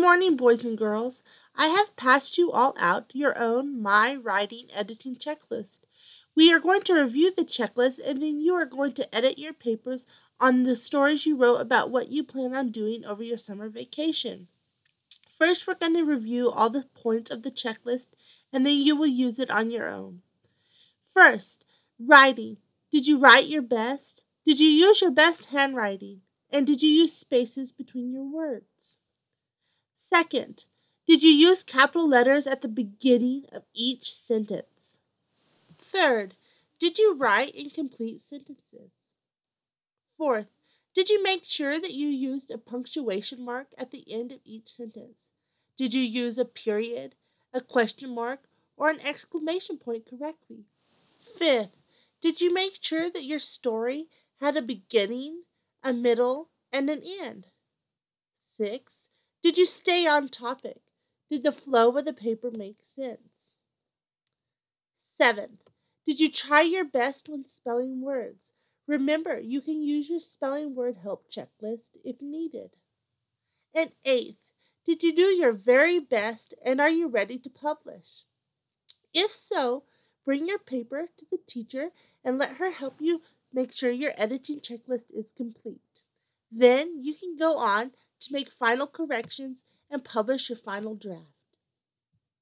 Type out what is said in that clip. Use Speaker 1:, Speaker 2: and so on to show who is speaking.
Speaker 1: morning, boys and girls. I have passed you all out your own My Writing Editing Checklist. We are going to review the checklist and then you are going to edit your papers on the stories you wrote about what you plan on doing over your summer vacation. First, we're going to review all the points of the checklist and then you will use it on your own. First, writing. Did you write your best? Did you use your best handwriting? And did you use spaces between your words? Second, did you use capital letters at the beginning of each sentence? Third, did you write incomplete sentences? Fourth, did you make sure that you used a punctuation mark at the end of each sentence? Did you use a period, a question mark, or an exclamation point correctly? Fifth, did you make sure that your story had a beginning, a middle, and an end? Six, did you stay on topic? Did the flow of the paper make sense? Seventh, did you try your best when spelling words? Remember, you can use your spelling word help checklist if needed. And eighth, did you do your very best and are you ready to publish? If so, bring your paper to the teacher and let her help you make sure your editing checklist is complete. Then you can go on to make final corrections and publish your final draft.